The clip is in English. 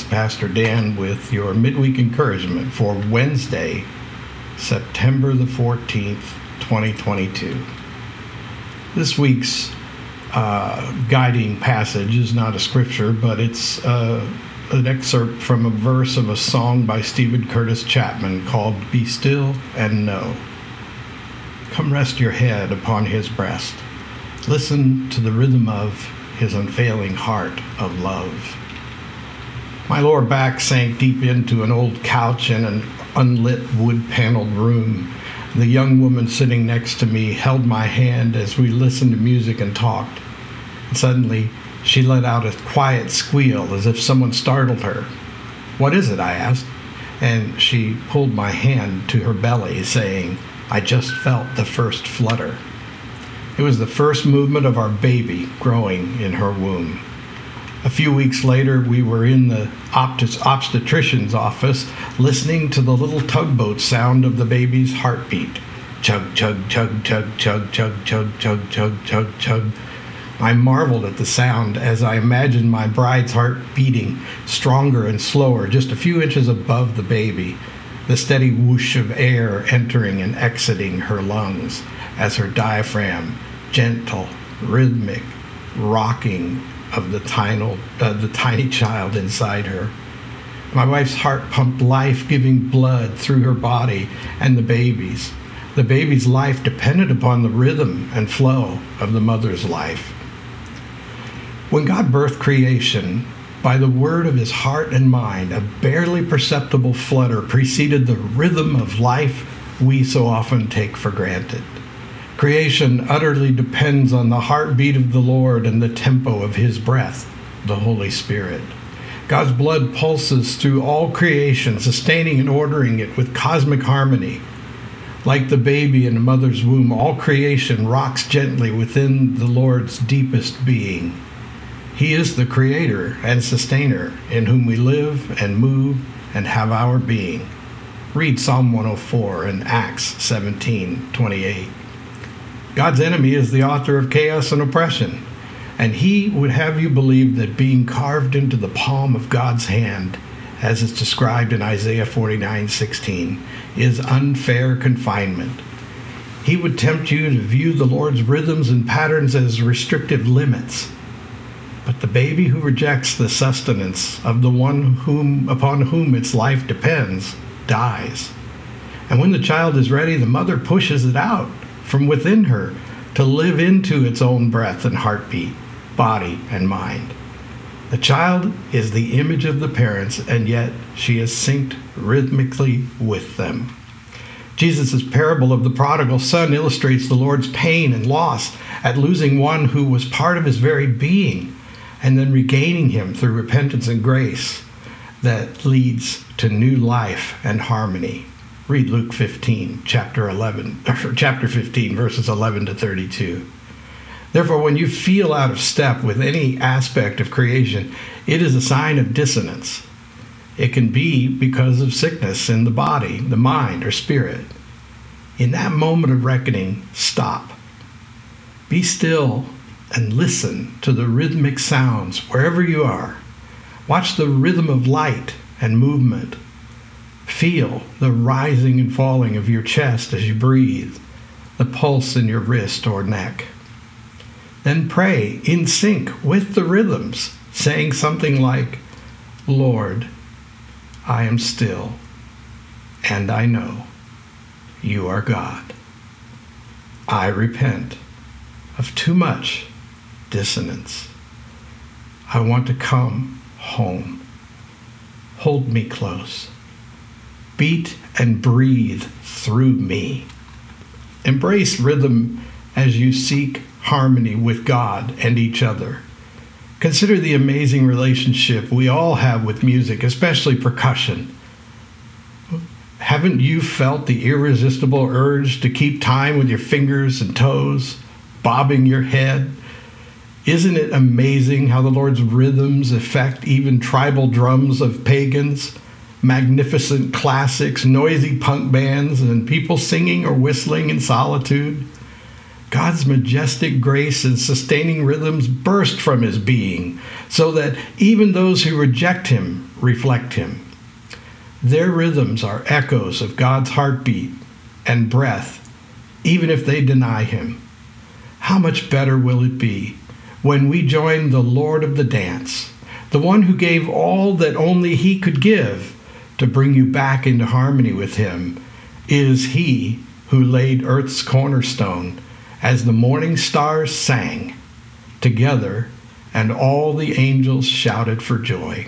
It's Pastor Dan with your midweek encouragement for Wednesday, September the 14th, 2022. This week's uh, guiding passage is not a scripture, but it's uh, an excerpt from a verse of a song by Steven Curtis Chapman called Be Still and Know. Come rest your head upon his breast. Listen to the rhythm of his unfailing heart of love. My lower back sank deep into an old couch in an unlit wood paneled room. The young woman sitting next to me held my hand as we listened to music and talked. Suddenly, she let out a quiet squeal as if someone startled her. What is it? I asked. And she pulled my hand to her belly, saying, I just felt the first flutter. It was the first movement of our baby growing in her womb. A few weeks later, we were in the obstetrician's office listening to the little tugboat sound of the baby's heartbeat. Chug, chug, chug, chug, chug, chug, chug, chug, chug, chug, chug. I marveled at the sound as I imagined my bride's heart beating stronger and slower, just a few inches above the baby, the steady whoosh of air entering and exiting her lungs as her diaphragm, gentle, rhythmic, rocking, of the tiny, uh, the tiny child inside her. My wife's heart pumped life giving blood through her body and the baby's. The baby's life depended upon the rhythm and flow of the mother's life. When God birthed creation, by the word of his heart and mind, a barely perceptible flutter preceded the rhythm of life we so often take for granted. Creation utterly depends on the heartbeat of the Lord and the tempo of His breath, the Holy Spirit. God's blood pulses through all creation, sustaining and ordering it with cosmic harmony. Like the baby in a mother's womb, all creation rocks gently within the Lord's deepest being. He is the creator and sustainer in whom we live and move and have our being. Read Psalm 104 and Acts 17 28. God's enemy is the author of chaos and oppression, and he would have you believe that being carved into the palm of God's hand, as is described in Isaiah 49:16, is unfair confinement. He would tempt you to view the Lord's rhythms and patterns as restrictive limits. But the baby who rejects the sustenance of the one whom, upon whom its life depends dies. And when the child is ready, the mother pushes it out from within her to live into its own breath and heartbeat, body and mind. The child is the image of the parents, and yet she is synced rhythmically with them. Jesus' parable of the prodigal son illustrates the Lord's pain and loss at losing one who was part of his very being and then regaining him through repentance and grace that leads to new life and harmony. Read Luke 15, chapter 11, or chapter 15, verses 11 to 32. Therefore, when you feel out of step with any aspect of creation, it is a sign of dissonance. It can be because of sickness in the body, the mind, or spirit. In that moment of reckoning, stop. Be still and listen to the rhythmic sounds wherever you are. Watch the rhythm of light and movement Feel the rising and falling of your chest as you breathe, the pulse in your wrist or neck. Then pray in sync with the rhythms, saying something like, Lord, I am still, and I know you are God. I repent of too much dissonance. I want to come home. Hold me close beat and breathe through me. Embrace rhythm as you seek harmony with God and each other. Consider the amazing relationship we all have with music, especially percussion. Haven't you felt the irresistible urge to keep time with your fingers and toes, bobbing your head? Isn't it amazing how the Lord's rhythms affect even tribal drums of pagans? Magnificent classics, noisy punk bands, and people singing or whistling in solitude. God's majestic grace and sustaining rhythms burst from his being, so that even those who reject him reflect him. Their rhythms are echoes of God's heartbeat and breath, even if they deny him. How much better will it be when we join the Lord of the dance, the one who gave all that only he could give to bring you back into harmony with him? Is he who laid earth's cornerstone as the morning stars sang together and all the angels shouted for joy.